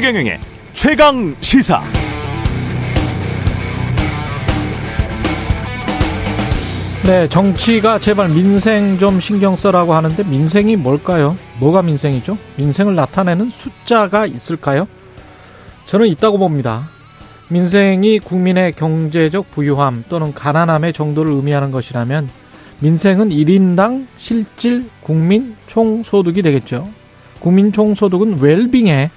최경영의 최강 시사. 네, 정치가 제발 민생 좀 신경 써라고 하는데 민생이 뭘까요? 뭐가 민생이죠? 민생을 나타내는 숫자가 있을까요? 저는 있다고 봅니다. 민생이 국민의 경제적 부유함 또는 가난함의 정도를 의미하는 것이라면 민생은 1인당 실질 국민 총소득이 되겠죠. 국민 총소득은 웰빙의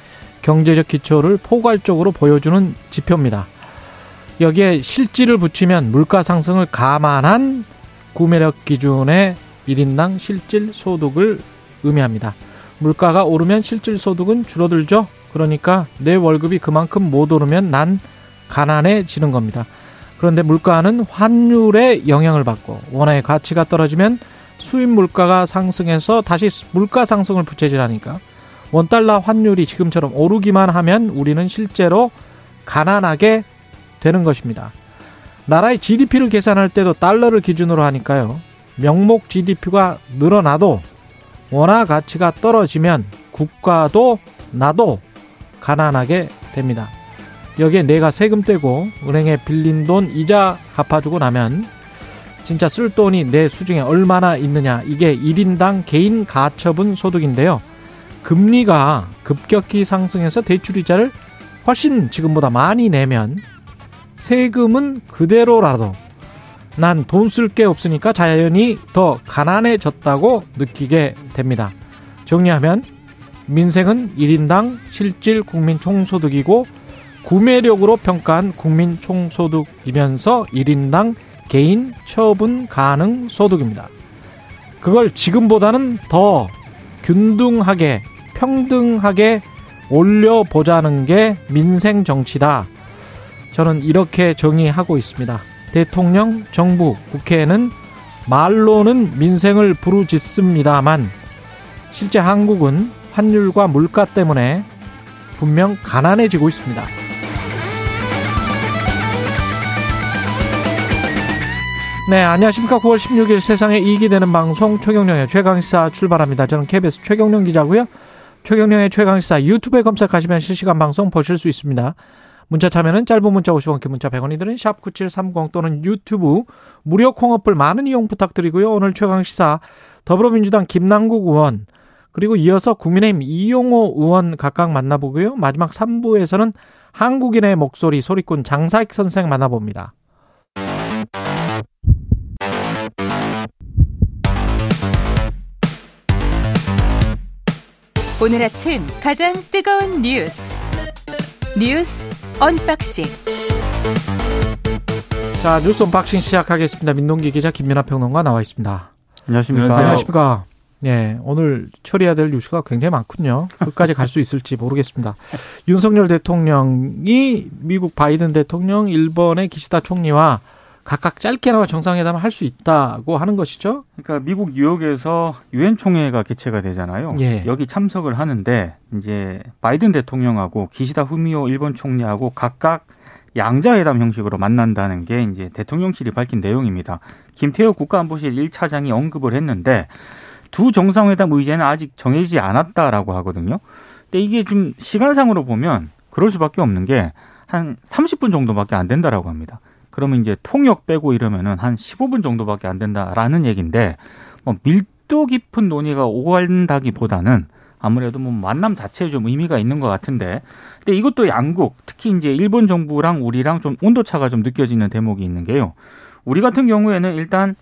경제적 기초를 포괄적으로 보여주는 지표입니다. 여기에 실질을 붙이면 물가 상승을 감안한 구매력 기준의 1인당 실질 소득을 의미합니다. 물가가 오르면 실질 소득은 줄어들죠. 그러니까 내 월급이 그만큼 못 오르면 난 가난해지는 겁니다. 그런데 물가는 환율의 영향을 받고 원화의 가치가 떨어지면 수입 물가가 상승해서 다시 물가 상승을 부채질하니까 원달러 환율이 지금처럼 오르기만 하면 우리는 실제로 가난하게 되는 것입니다. 나라의 GDP를 계산할 때도 달러를 기준으로 하니까요. 명목 GDP가 늘어나도 원화 가치가 떨어지면 국가도 나도 가난하게 됩니다. 여기에 내가 세금 떼고 은행에 빌린 돈 이자 갚아주고 나면 진짜 쓸 돈이 내 수중에 얼마나 있느냐 이게 1인당 개인 가처분 소득인데요. 금리가 급격히 상승해서 대출이자를 훨씬 지금보다 많이 내면 세금은 그대로라도 난 돈 쓸 게 없으니까 자연히 더 가난해졌다고 느끼게 됩니다. 정리하면 민생은 1인당 실질 국민 총소득이고 구매력으로 평가한 국민 총소득이면서 1인당 개인 처분 가능 소득입니다. 그걸 지금보다는 더 균등하게 평등하게 올려보자는 게 민생 정치다. 저는 이렇게 정의하고 있습니다. 대통령, 정부, 국회에는 말로는 민생을 부르짖습니다만 실제 한국은 환율과 물가 때문에 분명 가난해지고 있습니다. 네, 안녕하십니까. 9월 16일 세상에 이익이 되는 방송 최경령의 최강시사 출발합니다. 저는 KBS 최경령 기자고요. 최경령의 최강시사 유튜브에 검색하시면 실시간 방송 보실 수 있습니다. 문자 참여는 짧은 문자 50원, 긴 문자 100원이들은 샵9730 또는 유튜브 무료 콩어플 많은 이용 부탁드리고요. 오늘 최강시사 더불어민주당 김남국 의원 그리고 이어서 국민의힘 이용호 의원 각각 만나보고요. 마지막 3부에서는 한국인의 목소리 소리꾼 장사익 선생 만나봅니다. 오늘 아침 가장 뜨거운 뉴스 뉴스 unboxing 자 뉴스 unboxing 시작하겠습니다. 민동기 기자 김민아 평론가 나와 있습니다. 안녕하십니까. 안녕하십니까. 예, 오늘 처리해야 될 뉴스가 굉장히 많군요. 끝까지 갈 수 있을지 모르겠습니다. 윤석열 대통령이 미국 바이든 대통령, 일본의 기시다 총리와 각각 짧게나마 정상회담을 할 수 있다고 하는 것이죠. 그러니까 미국 뉴욕에서 유엔 총회가 개최가 되잖아요. 예. 여기 참석을 하는데 이제 바이든 대통령하고 기시다 후미오 일본 총리하고 각각 양자회담 형식으로 만난다는 게 이제 대통령실이 밝힌 내용입니다. 김태호 국가안보실 1차장이 언급을 했는데 두 정상회담 의제는 아직 정해지지 않았다라고 하거든요. 근데 이게 좀 시간상으로 보면 그럴 수밖에 없는 게 한 30분 정도밖에 안 된다라고 합니다. 그러면 이제 통역 빼고 이러면은 한 15분 정도밖에 안 된다라는 얘기인데 뭐 밀도 깊은 논의가 오간다기보다는 아무래도 뭐 만남 자체에 좀 의미가 있는 것 같은데 근데 이것도 양국 특히 이제 일본 정부랑 우리랑 좀 온도 차가 좀 느껴지는 대목이 있는 게요. 우리 같은 경우에는 일단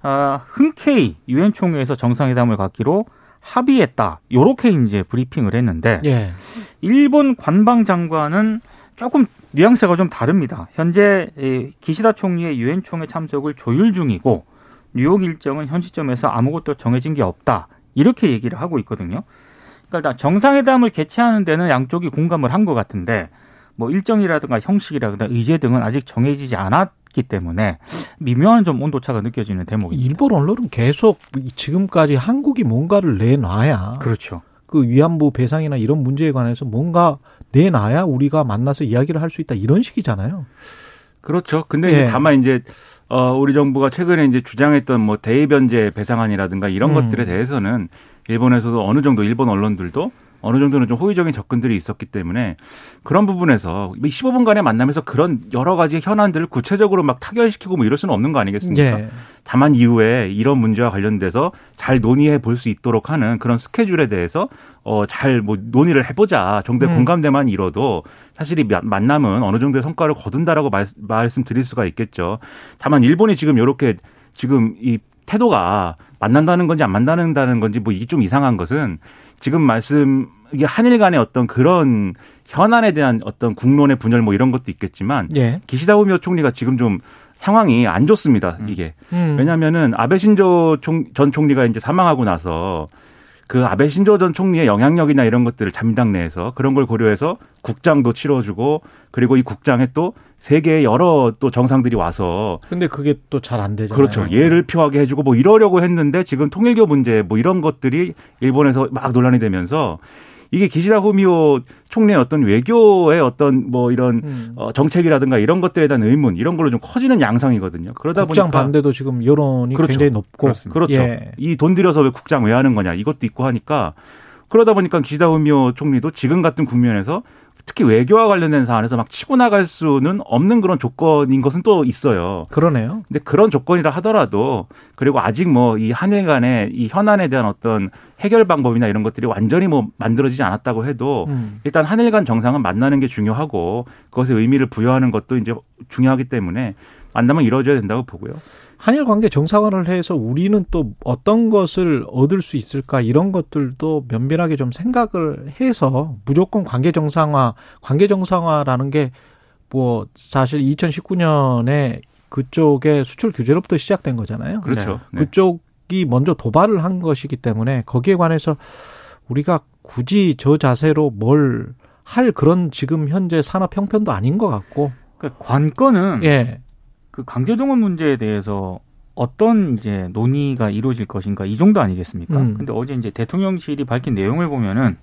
아, 흔쾌히 유엔 총회에서 정상회담을 갖기로 합의했다. 요렇게 이제 브리핑을 했는데 예. 일본 관방 장관은 조금 뉘앙스가 좀 다릅니다. 현재 기시다 총리의 유엔 총회 참석을 조율 중이고 뉴욕 일정은 현 시점에서 아무것도 정해진 게 없다. 이렇게 얘기를 하고 있거든요. 그러니까 정상회담을 개최하는 데는 양쪽이 공감을 한 것 같은데 뭐 일정이라든가 형식이라든가 의제 등은 아직 정해지지 않았기 때문에 미묘한 좀 온도차가 느껴지는 대목입니다. 일본 언론은 계속 지금까지 한국이 뭔가를 내놔야 그렇죠. 그 위안부 배상이나 이런 문제에 관해서 뭔가 내놔야 우리가 만나서 이야기를 할 수 있다 이런 식이잖아요. 그렇죠. 근데 예. 이제 다만 이제 어 우리 정부가 최근에 이제 주장했던 뭐 대의변제 배상안이라든가 이런 음. 것들에 대해서는 일본에서도 어느 정도 일본 언론들도 어느 정도는 좀 호의적인 접근들이 있었기 때문에 그런 부분에서 15분간의 만남에서 그런 여러 가지 현안들을 구체적으로 막 타결시키고 뭐 이럴 수는 없는 거 아니겠습니까? 예. 다만 이후에 이런 문제와 관련돼서 잘 논의해 볼 수 있도록 하는 그런 스케줄에 대해서 어 잘 뭐 논의를 해보자 정도의 음. 공감대만 이뤄도 사실 이 마- 만남은 어느 정도의 성과를 거둔다라고 말, 말씀드릴 수가 있겠죠. 다만 일본이 지금 이렇게 지금 이 태도가 만난다는 건지 안 만난다는 건지 뭐 이게 좀 이상한 것은 지금 말씀 이게 한일 간의 어떤 그런 현안에 대한 어떤 국론의 분열 뭐 이런 것도 있겠지만 예. 기시다 후미오 총리가 지금 좀 상황이 안 좋습니다. 이게 음. 왜냐하면은 아베 신조 총, 전 총리가 이제 사망하고 나서 그 아베 신조 전 총리의 영향력이나 이런 것들을 자민당 내에서 그런 걸 고려해서 국장도 치러주고 그리고 이 국장에 또 세계의 여러 또 정상들이 와서 근데 그게 또 잘 안 되잖아요. 그렇죠. 예를 표하게 해주고 뭐 이러려고 했는데 지금 통일교 문제 뭐 이런 것들이 일본에서 막 논란이 되면서 이게 기시다 후미오 총리의 어떤 외교의 어떤 뭐 이런 음. 어, 정책이라든가 이런 것들에 대한 의문 이런 걸로 좀 커지는 양상이거든요. 그러다 국장 보니까 반대도 지금 여론이 그렇죠. 굉장히 높고 그렇습니다. 그렇죠. 예. 이돈 들여서 왜 국장 왜 하는 거냐 이것도 있고 하니까 그러다 보니까 기시다 후미오 총리도 지금 같은 국면에서 특히 외교와 관련된 사안에서 막 치고 나갈 수는 없는 그런 조건인 것은 또 있어요. 그러네요. 근데 그런 조건이라 하더라도 그리고 아직 뭐 이 한일 간의 이 현안에 대한 어떤 해결 방법이나 이런 것들이 완전히 뭐 만들어지지 않았다고 해도 음. 일단 한일 간 정상은 만나는 게 중요하고 그것에 의미를 부여하는 것도 이제 중요하기 때문에 만나면 이루어져야 된다고 보고요. 한일 관계 정상화를 해서 우리는 또 어떤 것을 얻을 수 있을까 이런 것들도 면밀하게 좀 생각을 해서 무조건 관계 정상화, 관계 정상화라는 게 뭐 사실 2019년에 그쪽에 수출 규제로부터 시작된 거잖아요. 그렇죠. 네. 그쪽이 먼저 도발을 한 것이기 때문에 거기에 관해서 우리가 굳이 저 자세로 뭘 할 그런 지금 현재 산업 형편도 아닌 것 같고, 그러니까 관건은 예, 그 강제동원 문제에 대해서 어떤 이제 논의가 이루어질 것인가 이 정도 아니겠습니까? 음. 근데 어제 이제 대통령실이 밝힌 내용을 보면은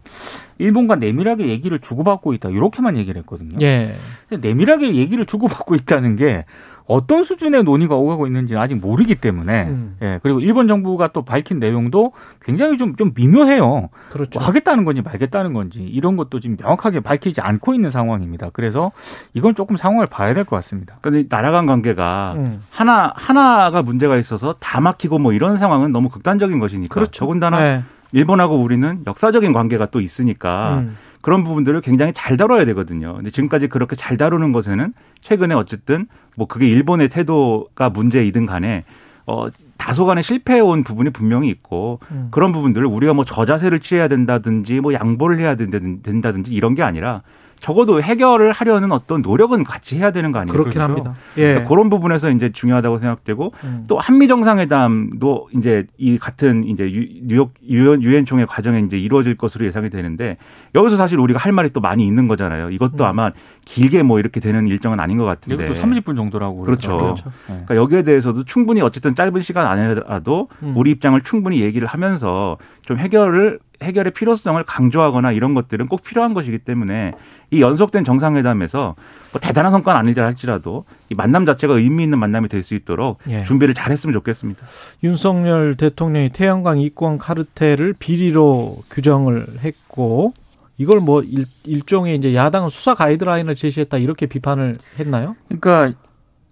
일본과 내밀하게 얘기를 주고받고 있다 이렇게만 얘기를 했거든요. 예, 근데 내밀하게 얘기를 주고받고 있다는 게 어떤 수준의 논의가 오가고 있는지는 아직 모르기 때문에 음. 예 그리고 일본 정부가 또 밝힌 내용도 굉장히 좀좀 미묘해요. 그렇죠. 뭐 하겠다는 건지 말겠다는 건지 이런 것도 지금 명확하게 밝히지 않고 있는 상황입니다. 그래서 이건 조금 상황을 봐야 될 것 같습니다. 근데 나라 간 관계가 음. 하나 하나가 문제가 있어서 다 막히고 뭐 이런 상황은 너무 극단적인 것이니까. 그렇죠. 더군다나 예. 일본하고 우리는 역사적인 관계가 또 있으니까 음. 그런 부분들을 굉장히 잘 다뤄야 되거든요. 근데 지금까지 그렇게 잘 다루는 것에는 최근에 어쨌든 뭐 그게 일본의 태도가 문제이든 간에 어 다소간에 실패해 온 부분이 분명히 있고 음. 그런 부분들을 우리가 뭐 저자세를 취해야 된다든지 뭐 양보를 해야 된다든- 된다든지 이런 게 아니라 적어도 해결을 하려는 어떤 노력은 같이 해야 되는 거 아니에요? 그렇긴 그래서 합니다. 예. 그러니까 그런 부분에서 이제 중요하다고 생각되고 음. 또 한미 정상회담도 이제 이 같은 이제 유- 뉴욕 유엔 유엔 총회 과정에 이제 이루어질 것으로 예상이 되는데 여기서 사실 우리가 할 말이 또 많이 있는 거잖아요. 이것도 음. 아마 길게 뭐 이렇게 되는 일정은 아닌 것 같은데. 이것도 30분 정도라고 그렇죠. 그렇죠. 예. 그러니까 여기에 대해서도 충분히 어쨌든 짧은 시간 안에라도 음. 우리 입장을 충분히 얘기를 하면서 좀 해결을 해결의 필요성을 강조하거나 이런 것들은 꼭 필요한 것이기 때문에 이 연속된 정상회담에서 뭐 대단한 성과는 아니라 할지라도 이 만남 자체가 의미 있는 만남이 될 수 있도록 예. 준비를 잘했으면 좋겠습니다. 윤석열 대통령이 태양광 이권 카르텔을 비리로 규정을 했고 이걸 뭐 일, 일종의 이제 야당은 수사 가이드라인을 제시했다 이렇게 비판을 했나요? 그러니까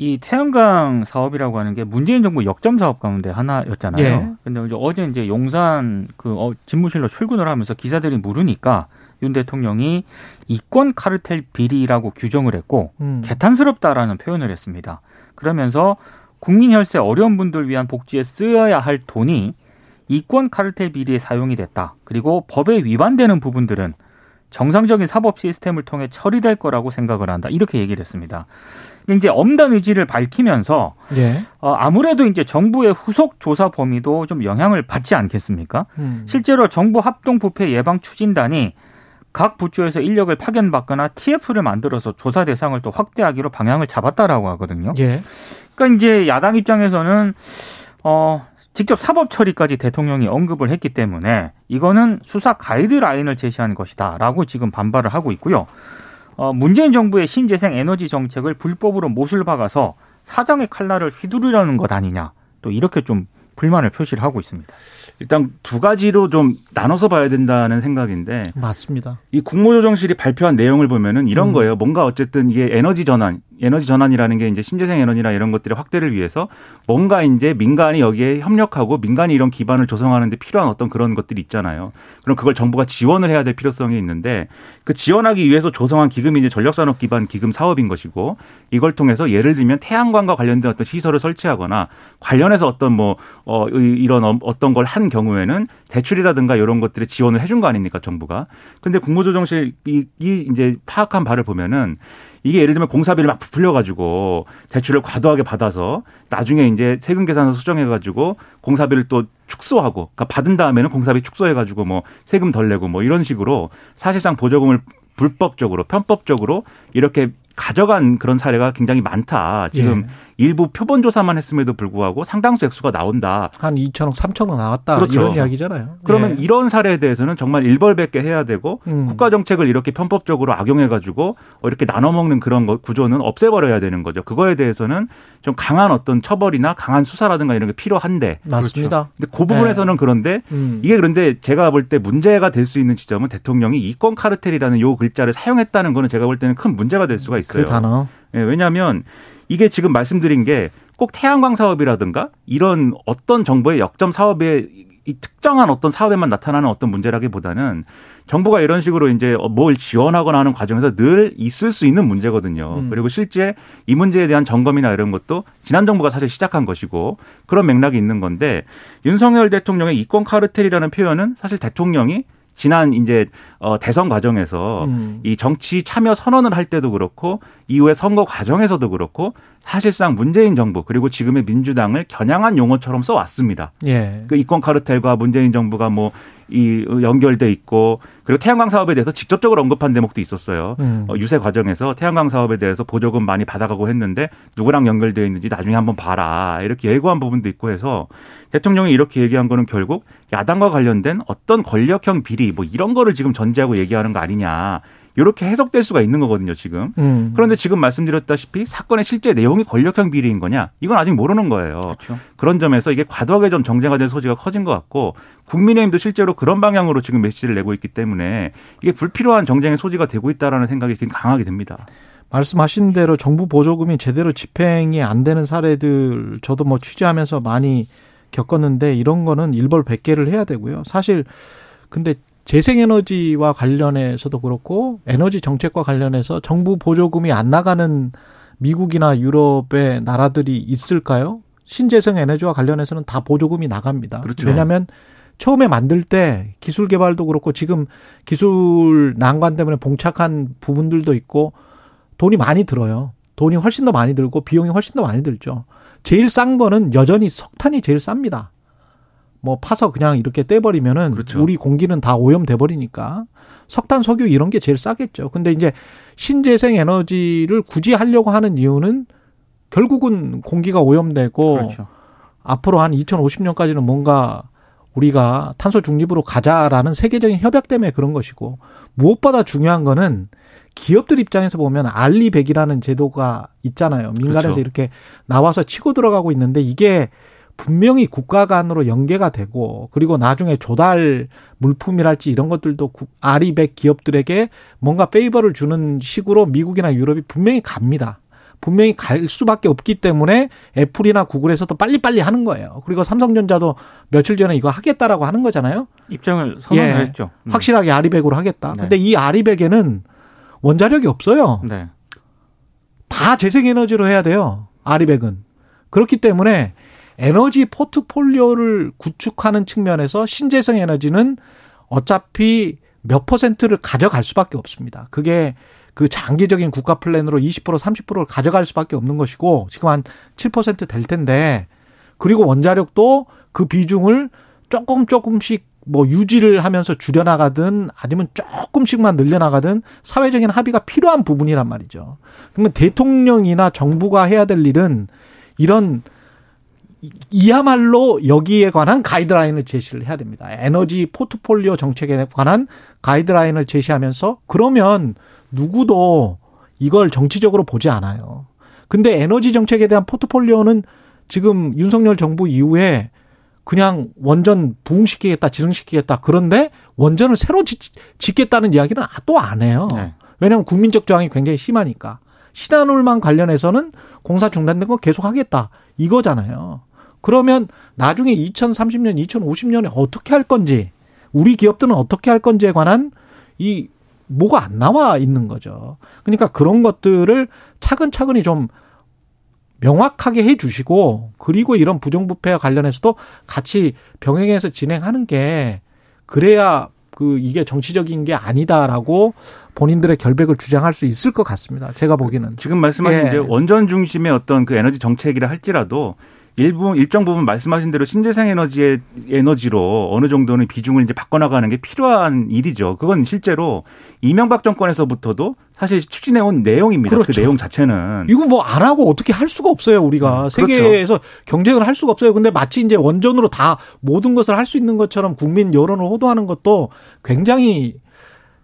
이 태양광 사업이라고 하는 게 문재인 정부 역점 사업 가운데 하나였잖아요. 예. 근데 이제 어제 이제 용산 그 어, 집무실로 출근을 하면서 기자들이 물으니까 윤 대통령이 이권 카르텔 비리라고 규정을 했고 음. 개탄스럽다라는 표현을 했습니다. 그러면서 국민 혈세 어려운 분들 위한 복지에 쓰여야 할 돈이 이권 카르텔 비리에 사용이 됐다. 그리고 법에 위반되는 부분들은 정상적인 사법 시스템을 통해 처리될 거라고 생각을 한다. 이렇게 얘기를 했습니다. 이제 엄단 의지를 밝히면서 예. 어, 아무래도 이제 정부의 후속 조사 범위도 좀 영향을 받지 않겠습니까? 음. 실제로 정부 합동 부패 예방 추진단이 각 부처에서 인력을 파견받거나 TF를 만들어서 조사 대상을 또 확대하기로 방향을 잡았다라고 하거든요. 예. 그러니까 이제 야당 입장에서는 어 직접 사법 처리까지 대통령이 언급을 했기 때문에 이거는 수사 가이드라인을 제시한 것이다라고 지금 반발을 하고 있고요. 어 문재인 정부의 신재생 에너지 정책을 불법으로 못을 박아서 사장의 칼날을 휘두르려는 것 아니냐. 또 이렇게 좀 불만을 표시를 하고 있습니다. 일단 두 가지로 좀 나눠서 봐야 된다는 생각인데 맞습니다. 이 국무조정실이 발표한 내용을 보면은 이런 음. 거예요. 뭔가 어쨌든 이게 에너지 전환, 에너지 전환이라는 게 이제 신재생 에너지나 이런 것들의 확대를 위해서 뭔가 이제 민간이 여기에 협력하고 민간이 이런 기반을 조성하는데 필요한 어떤 그런 것들이 있잖아요. 그럼 그걸 정부가 지원을 해야 될 필요성이 있는데 그 지원하기 위해서 조성한 기금이 이제 전력산업 기반 기금 사업인 것이고 이걸 통해서 예를 들면 태양광과 관련된 어떤 시설을 설치하거나 관련해서 어떤 뭐 어, 이런 어- 어떤 걸 한 경우에는 대출이라든가 이런 것들에 지원을 해준 거 아닙니까 정부가? 근데 국무조정실 이 이 이제 파악한 바를 보면은 이게 예를 들면 공사비를 막 부풀려 가지고 대출을 과도하게 받아서 나중에 이제 세금 계산서 수정해 가지고 공사비를 또 축소하고 그러니까 받은 다음에는 공사비 축소해 가지고 뭐 세금 덜 내고 뭐 이런 식으로 사실상 보조금을 불법적으로 편법적으로 이렇게 가져간 그런 사례가 굉장히 많다. 지금 예. 일부 표본 조사만 했음에도 불구하고 상당수 액수가 나온다. 한 2천억, 3천억 나왔다. 그렇죠. 이런 이야기잖아요. 그러면 예. 이런 사례에 대해서는 정말 일벌백계 해야 되고 음. 국가 정책을 이렇게 편법적으로 악용해 가지고 이렇게 나눠 먹는 그런 거- 구조는 없애버려야 되는 거죠. 그거에 대해서는 좀 강한 어떤 처벌이나 강한 수사라든가 이런 게 필요한데 맞습니다. 근데 그 부분에서는 그런데 음. 이게 그런데 제가 볼 때 문제가 될 수 있는 지점은 대통령이 이권 카르텔이라는 요 글자를 사용했다는 거는 제가 볼 때는 큰 문제가 될 수가 있어요. 그 단어. 예, 왜냐하면 이게 지금 말씀드린 게 꼭 태양광 사업이라든가 이런 어떤 정부의 역점 사업에 이 특정한 어떤 사업에만 나타나는 어떤 문제라기보다는 정부가 이런 식으로 이제 뭘 지원하거나 하는 과정에서 늘 있을 수 있는 문제거든요. 음. 그리고 실제 이 문제에 대한 점검이나 이런 것도 지난 정부가 사실 시작한 것이고 그런 맥락이 있는 건데 윤석열 대통령의 이권 카르텔이라는 표현은 사실 대통령이 지난 이제 어 대선 과정에서 음. 이 정치 참여 선언을 할 때도 그렇고 이후에 선거 과정에서도 그렇고 사실상 문재인 정부 그리고 지금의 민주당을 겨냥한 용어처럼 써 왔습니다. 예. 그 이권 카르텔과 문재인 정부가 뭐 이 연결돼 있고 그리고 태양광 사업에 대해서 직접적으로 언급한 대목도 있었어요. 음. 어, 유세 과정에서 태양광 사업에 대해서 보조금 많이 받아가고 했는데 누구랑 연결되어 있는지 나중에 한번 봐라 이렇게 예고한 부분도 있고 해서 대통령이 이렇게 얘기한 거는 결국 야당과 관련된 어떤 권력형 비리 뭐 이런 거를 지금 전제하고 얘기하는 거 아니냐 이렇게 해석될 수가 있는 거거든요 지금. 음. 그런데 지금 말씀드렸다시피 사건의 실제 내용이 권력형 비리인 거냐 이건 아직 모르는 거예요. 그렇죠. 그런 점에서 이게 과도하게 좀 정쟁화 될 소지가 커진 것 같고 국민의힘도 실제로 그런 방향으로 지금 메시지를 내고 있기 때문에 이게 불필요한 정쟁의 소지가 되고 있다라는 생각이 굉장히 강하게 듭니다. 말씀하신 대로 정부 보조금이 제대로 집행이 안 되는 사례들 저도 뭐 취재하면서 많이 겪었는데 이런 거는 일벌 100개를 해야 되고요. 사실 근데 재생에너지와 관련해서도 그렇고 에너지 정책과 관련해서 정부 보조금이 안 나가는 미국이나 유럽의 나라들이 있을까요? 신재생 에너지와 관련해서는 다 보조금이 나갑니다. 그렇죠. 왜냐하면 처음에 만들 때 기술 개발도 그렇고 지금 기술 난관 때문에 봉착한 부분들도 있고 돈이 많이 들어요. 돈이 훨씬 더 많이 들고 비용이 훨씬 더 많이 들죠. 제일 싼 거는 여전히 석탄이 제일 쌉니다. 뭐 파서 그냥 이렇게 떼버리면은 그렇죠. 우리 공기는 다 오염돼 버리니까 석탄, 석유 이런 게 제일 싸겠죠. 근데 이제 신재생 에너지를 굳이 하려고 하는 이유는 결국은 공기가 오염되고 그렇죠. 앞으로 한 2050년까지는 뭔가 우리가 탄소 중립으로 가자라는 세계적인 협약 때문에 그런 것이고 무엇보다 중요한 거는 기업들 입장에서 보면 알리백이라는 제도가 있잖아요. 민간에서 그렇죠. 이렇게 나와서 치고 들어가고 있는데 이게 분명히 국가 간으로 연계가 되고 그리고 나중에 조달 물품이랄지 이런 것들도 국- 아리백 기업들에게 뭔가 페이버를 주는 식으로 미국이나 유럽이 분명히 갑니다. 분명히 갈 수밖에 없기 때문에 애플이나 구글에서도 빨리빨리 하는 거예요. 그리고 삼성전자도 며칠 전에 이거 하겠다라고 하는 거잖아요. 입장을 선언을 예. 했죠. 음. 확실하게 아리백으로 하겠다. 네. 근데 이 아리백에는 원자력이 없어요. 네. 다 재생에너지로 해야 돼요. 아리백은. 그렇기 때문에 에너지 포트폴리오를 구축하는 측면에서 신재생 에너지는 어차피 몇 퍼센트를 가져갈 수밖에 없습니다. 그게 그 장기적인 국가 플랜으로 20% 30%를 가져갈 수밖에 없는 것이고 지금 한 7%될 텐데 그리고 원자력도 그 비중을 조금 조금씩 뭐 유지를 하면서 줄여나가든 아니면 조금씩만 늘려나가든 사회적인 합의가 필요한 부분이란 말이죠. 그러면 대통령이나 정부가 해야 될 일은 이런 이- 이야말로 여기에 관한 가이드라인을 제시를 해야 됩니다. 에너지 포트폴리오 정책에 관한 가이드라인을 제시하면서 그러면 누구도 이걸 정치적으로 보지 않아요. 근데 에너지 정책에 대한 포트폴리오는 지금 윤석열 정부 이후에 그냥 원전 부흥시키겠다, 지능시키겠다. 그런데 원전을 새로 짓, 짓겠다는 이야기는 또 안 해요. 네. 왜냐하면 국민적 저항이 굉장히 심하니까. 신한울만 관련해서는 공사 중단된 거 계속 하겠다. 이거잖아요. 그러면 나중에 2030년, 2050년에 어떻게 할 건지, 우리 기업들은 어떻게 할 건지에 관한 이 뭐가 안 나와 있는 거죠. 그러니까 그런 것들을 차근차근히 좀 명확하게 해 주시고 그리고 이런 부정부패와 관련해서도 같이 병행해서 진행하는 게 그래야 그 이게 정치적인 게 아니다라고 본인들의 결백을 주장할 수 있을 것 같습니다. 제가 보기에는. 지금 말씀하신 예. 이제 원전 중심의 어떤 그 에너지 정책이라 할지라도 일부 일정 부분 말씀하신 대로 신재생 에너지의 에너지로 어느 정도는 비중을 이제 바꿔나가는 게 필요한 일이죠. 그건 실제로 이명박 정권에서부터도 사실 추진해온 내용입니다. 그 그렇죠. 내용 자체는 이거 뭐 안 하고 어떻게 할 수가 없어요, 우리가. 음, 세계에서 경쟁을 할 수가 없어요. 근데 마치 이제 원전으로 다 모든 것을 할 수 있는 것처럼 국민 여론을 호도하는 것도 굉장히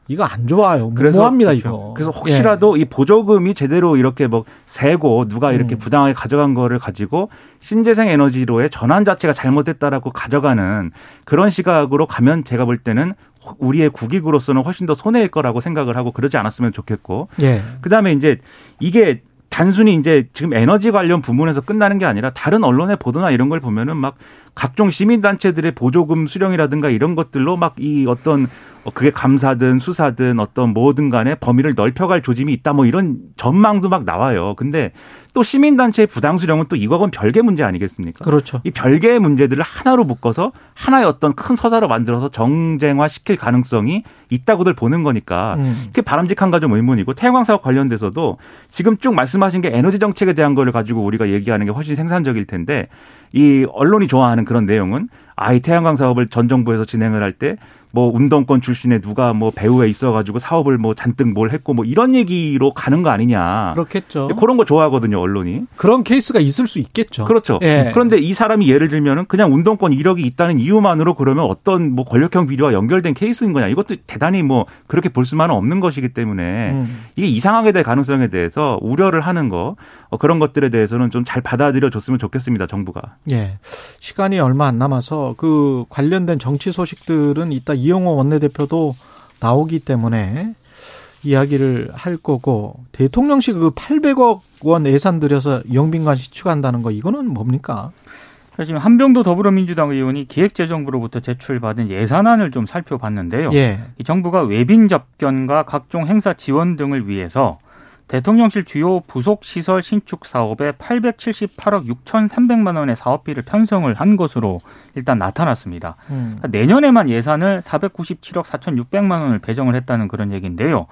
이거 안 좋아요. 무모합니다, 그렇죠. 이거. 그래서 혹시라도 이 보조금이 제대로 이렇게 뭐 세고 누가 이렇게 음. 부당하게 가져간 거를 가지고 신재생 에너지로의 전환 자체가 잘못됐다라고 가져가는 그런 시각으로 가면 제가 볼 때는 우리의 국익으로서는 훨씬 더 손해일 거라고 생각을 하고 그러지 않았으면 좋겠고 예. 예. 그다음에 이제 이게 단순히 이제 지금 에너지 관련 부문에서 끝나는 게 아니라 다른 언론의 보도나 이런 걸 보면은 막 각종 시민단체들의 보조금 수령이라든가 이런 것들로 막 이 어떤 어, 그게 감사든 수사든 어떤 뭐든 간에 범위를 넓혀갈 조짐이 있다 뭐 이런 전망도 막 나와요. 근데 또 시민단체의 부당 수령은 또 이거건 별개 문제 아니겠습니까? 그렇죠. 이 별개의 문제들을 하나로 묶어서 하나의 어떤 큰 서사로 만들어서 정쟁화 시킬 가능성이 있다고들 보는 거니까 음. 그게 바람직한가 좀 의문이고 태양광 사업 관련돼서도 지금 쭉 말씀하신 게 에너지 정책에 대한 거를 가지고 우리가 얘기하는 게 훨씬 생산적일 텐데 이 언론이 좋아하는 그런 내용은 아이 태양광 사업을 전 정부에서 진행을 할 때뭐 운동권 출신의 누가 뭐 배후에 있어가지고 사업을 뭐 잔뜩 뭘 했고 뭐 이런 얘기로 가는 거 아니냐. 그렇겠죠. 그런 거 좋아하거든요 언론이. 그런 케이스가 있을 수 있겠죠. 그렇죠. 예. 그런데 이 사람이 예를 들면은 그냥 운동권 이력이 있다는 이유만으로 그러면 어떤 뭐 권력형 비리와 연결된 케이스인 거냐. 이것도 대단히 뭐 그렇게 볼 수만은 없는 것이기 때문에 음. 이게 이상하게 될 가능성에 대해서 우려를 하는 거 어, 그런 것들에 대해서는 좀 잘 받아들여 줬으면 좋겠습니다. 정부가. 예. 시간이 얼마 안 남아서 그 관련된 정치 소식들은 이따 이영호 원내대표도 나오기 때문에 이야기를 할 거고 대통령실 그 800억 원 예산 들여서 영빈관 시축한다는 거 이거는 뭡니까? 지금 한병도 더불어민주당 의원이 기획재정부로부터 제출받은 예산안을 좀 살펴봤는데요. 예. 이 정부가 외빈 접견과 각종 행사 지원 등을 위해서 대통령실 주요 부속 시설 신축 사업에 878억 6,300만 원의 사업비를 편성을 한 것으로 일단 나타났습니다. 음. 그러니까 내년에만 예산을 497억 4,600만 원을 배정을 했다는 그런 얘기인데요.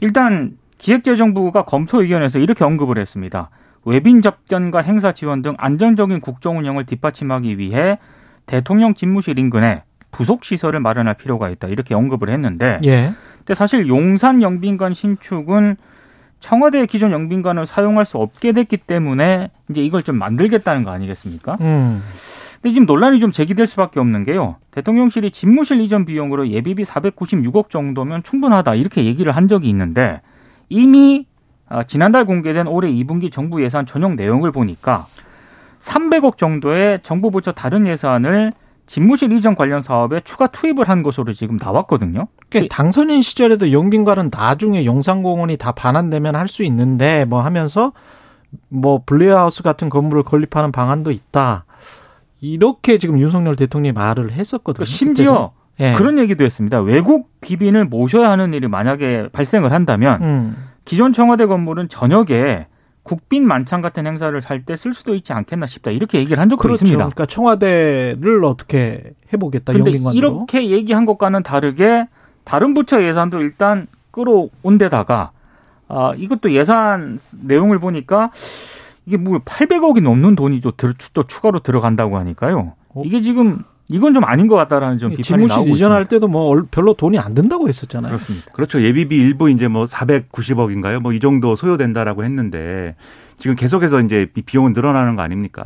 일단 기획재정부가 검토 의견에서 이렇게 언급을 했습니다. 외빈 접견과 행사 지원 등 안정적인 국정 운영을 뒷받침하기 위해 대통령 집무실 인근에 부속 시설을 마련할 필요가 있다 이렇게 언급을 했는데 예. 근데 사실 용산 영빈관 신축은 청와대의 기존 영빈관을 사용할 수 없게 됐기 때문에 이제 이걸 좀 만들겠다는 거 아니겠습니까? 음. 근데 지금 논란이 좀 제기될 수밖에 없는 게요. 대통령실이 집무실 이전 비용으로 예비비 496억 정도면 충분하다 이렇게 얘기를 한 적이 있는데 이미 아, 지난달 공개된 올해 2분기 정부 예산 전용 내용을 보니까 300억 정도의 정부 부처 다른 예산을 집무실 이전 관련 사업에 추가 투입을 한 것으로 지금 나왔거든요. 그러니까 당선인 시절에도 영빈관은 나중에 용산공원이 다 반환되면 할 수 있는데 뭐 하면서 뭐 블레어하우스 같은 건물을 건립하는 방안도 있다. 이렇게 지금 윤석열 대통령이 말을 했었거든요. 그러니까 심지어. 예. 그런 얘기도 했습니다. 외국 귀빈을 모셔야 하는 일이 만약에 발생을 한다면 음. 기존 청와대 건물은 저녁에 국빈 만찬 같은 행사를 할 때 쓸 수도 있지 않겠나 싶다. 이렇게 얘기를 한 적도 그렇죠. 있습니다. 그러니까 청와대를 어떻게 해보겠다 근데 영빈관으로. 이렇게 얘기한 것과는 다르게 다른 부처 예산도 일단 끌어온 데다가 아, 이것도 예산 내용을 보니까 이게 뭐 800억이 넘는 돈이 또, 들- 또 추가로 들어간다고 하니까요. 이게 지금 이건 좀 아닌 것 같다라는 좀 비판이 나오고 이전할 있습니다. 때도 뭐 얼- 별로 돈이 안 든다고 했었잖아요. 그렇습니다. 그렇죠. 예비비 일부 이제 뭐 490억인가요? 뭐 이 정도 소요된다라고 했는데 지금 계속해서 이제 이 비용은 늘어나는 거 아닙니까?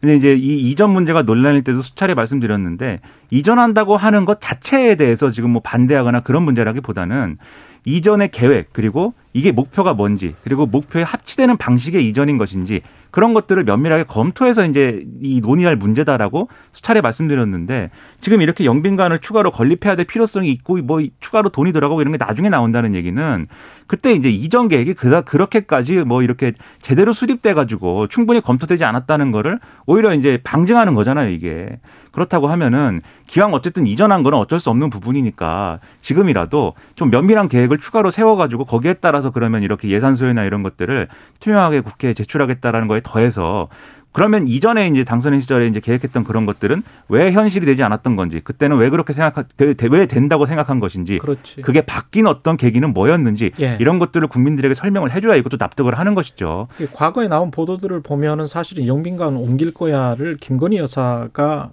근데 이제 이 이전 문제가 논란일 때도 수차례 말씀드렸는데 이전한다고 하는 것 자체에 대해서 지금 뭐 반대하거나 그런 문제라기보다는 이전의 계획 그리고 이게 목표가 뭔지 그리고 목표에 합치되는 방식의 이전인 것인지 그런 것들을 면밀하게 검토해서 이제 이 논의할 문제다라고 수차례 말씀드렸는데 지금 이렇게 영빈관을 추가로 건립해야 될 필요성이 있고 뭐 추가로 돈이 들어가고 이런 게 나중에 나온다는 얘기는 그때 이제 이전 계획이 그다 그렇게까지 뭐 이렇게 제대로 수립돼 가지고 충분히 검토되지 않았다는 거를 오히려 이제 방증하는 거잖아요, 이게. 그렇다고 하면은 기왕 어쨌든 이전한 거는 어쩔 수 없는 부분이니까 지금이라도 좀 면밀한 계획을 추가로 세워 가지고 거기에 따라 서 그러면 이렇게 예산 소요나 이런 것들을 투명하게 국회에 제출하겠다라는 거에 더해서 그러면 이전에 이제 당선인 시절에 이제 계획했던 그런 것들은 왜 현실이 되지 않았던 건지 그때는 왜 그렇게 생각 왜 된다고 생각한 것인지 그렇지. 그게 바뀐 어떤 계기는 뭐였는지 예. 이런 것들을 국민들에게 설명을 해줘야 이것도 납득을 하는 것이죠. 과거에 나온 보도들을 보면은 사실은 영빈관 옮길 거야를 김건희 여사가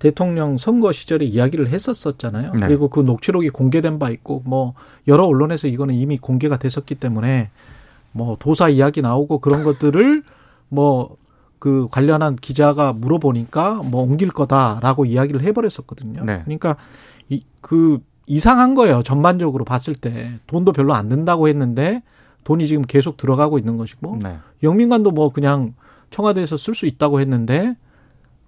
대통령 선거 시절에 이야기를 했었었잖아요. 네. 그리고 그 녹취록이 공개된 바 있고 뭐 여러 언론에서 이거는 이미 공개가 됐었기 때문에 뭐 도사 이야기 나오고 그런 것들을 뭐 그 관련한 기자가 물어보니까 뭐 옮길 거다라고 이야기를 해버렸었거든요. 네. 그러니까 이, 그 이상한 거예요. 전반적으로 봤을 때 돈도 별로 안 든다고 했는데 돈이 지금 계속 들어가고 있는 것이고 네. 영민관도 뭐 그냥 청와대에서 쓸 수 있다고 했는데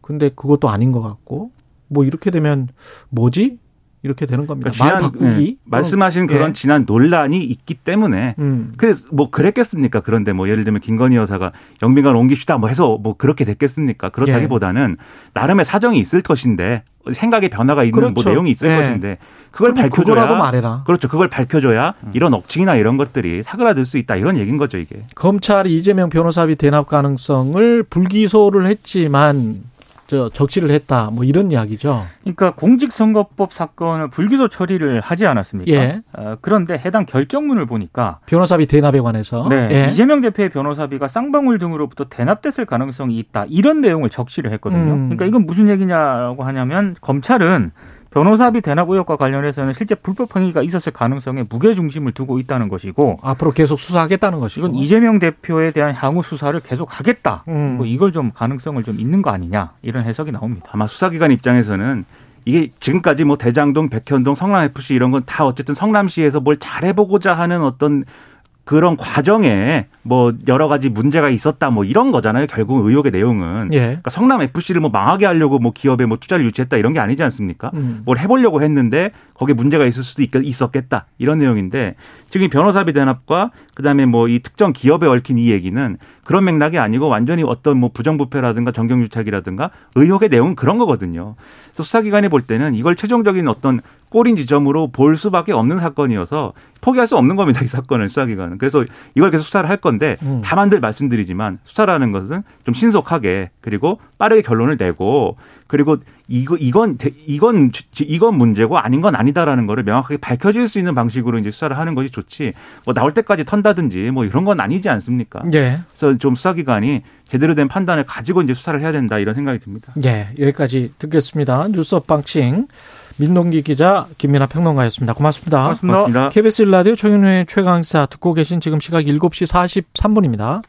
근데 그것도 아닌 것 같고 뭐 이렇게 되면 뭐지 이렇게 되는 겁니다. 그러니까 말 지난, 바꾸기 예, 말씀하신 예. 그런 지난 논란이 있기 때문에 음. 그래서 뭐 그랬겠습니까? 그런데 뭐 예를 들면 김건희 여사가 영빈관 옮깁시다 뭐 해서 뭐 그렇게 됐겠습니까? 그렇다기보다는 나름의 사정이 있을 것인데 생각의 변화가 있는 뭐 그렇죠. 내용이 있을 예. 것인데 그걸 밝혀줘야 말해라. 그렇죠. 그걸 밝혀줘야 이런 억측이나 이런 것들이 사그라들 수 있다 이런 얘기인 거죠 이게. 검찰이 이재명 변호사비 대납 가능성을 불기소를 했지만 저 적시를 했다 뭐 이런 이야기죠. 그러니까 공직선거법 사건을 불기소 처리를 하지 않았습니까? 예. 어, 그런데 해당 결정문을 보니까 변호사비 대납에 관해서 네, 예. 이재명 대표의 변호사비가 쌍방울 등으로부터 대납됐을 가능성이 있다. 이런 내용을 적시를 했거든요. 음. 그러니까 이건 무슨 얘기냐라고 하냐면 검찰은 변호사비 대납 의혹과 관련해서는 실제 불법 행위가 있었을 가능성에 무게 중심을 두고 있다는 것이고 앞으로 계속 수사하겠다는 것이고. 이건 이재명 대표에 대한 향후 수사를 계속 하겠다. 음. 뭐 이걸 좀 가능성을 좀 있는 거 아니냐 이런 해석이 나옵니다. 아마 수사기관 입장에서는 이게 지금까지 뭐 대장동, 백현동, 성남 FC 이런 건 다 어쨌든 성남시에서 뭘 잘해보고자 하는 어떤 그런 과정에 뭐 여러 가지 문제가 있었다 뭐 이런 거잖아요. 결국 의혹의 내용은. 예. 그러니까 성남 FC를 뭐 망하게 하려고 뭐 기업에 뭐 투자를 유치했다 이런 게 아니지 않습니까? 음. 뭘 해보려고 했는데 거기에 문제가 있을 수도 있, 있었겠다 이런 내용인데 지금 이 변호사비 대납과 그다음에 뭐 이 특정 기업에 얽힌 이 얘기는 그런 맥락이 아니고 완전히 어떤 뭐 부정부패라든가 정경유착이라든가 의혹의 내용은 그런 거거든요. 그래서 수사기관이 볼 때는 이걸 최종적인 어떤 꼬린 지점으로 볼 수밖에 없는 사건이어서 포기할 수 없는 겁니다. 이 사건을 수사기관은. 그래서 이걸 계속 수사를 할 건데 음. 다만 늘 말씀드리지만 수사라는 것은 좀 신속하게 그리고 빠르게 결론을 내고 그리고 이거 이건 대- 이건 지- 이건 문제고 아닌 건 아니다라는 거를 명확하게 밝혀질 수 있는 방식으로 이제 수사를 하는 것이 좋지 뭐 나올 때까지 턴다든지 뭐 이런 건 아니지 않습니까? 예. 그래서 좀 수사기관이 제대로 된 판단을 가지고 이제 수사를 해야 된다 이런 생각이 듭니다. 예. 여기까지 듣겠습니다. 뉴스 업방싱 민동기 기자 김민아 평론가였습니다. 고맙습니다. 고맙습니다. 고맙습니다. KBS 일라디오 최경련의 최강사 듣고 계신 지금 시각 7시 43분입니다.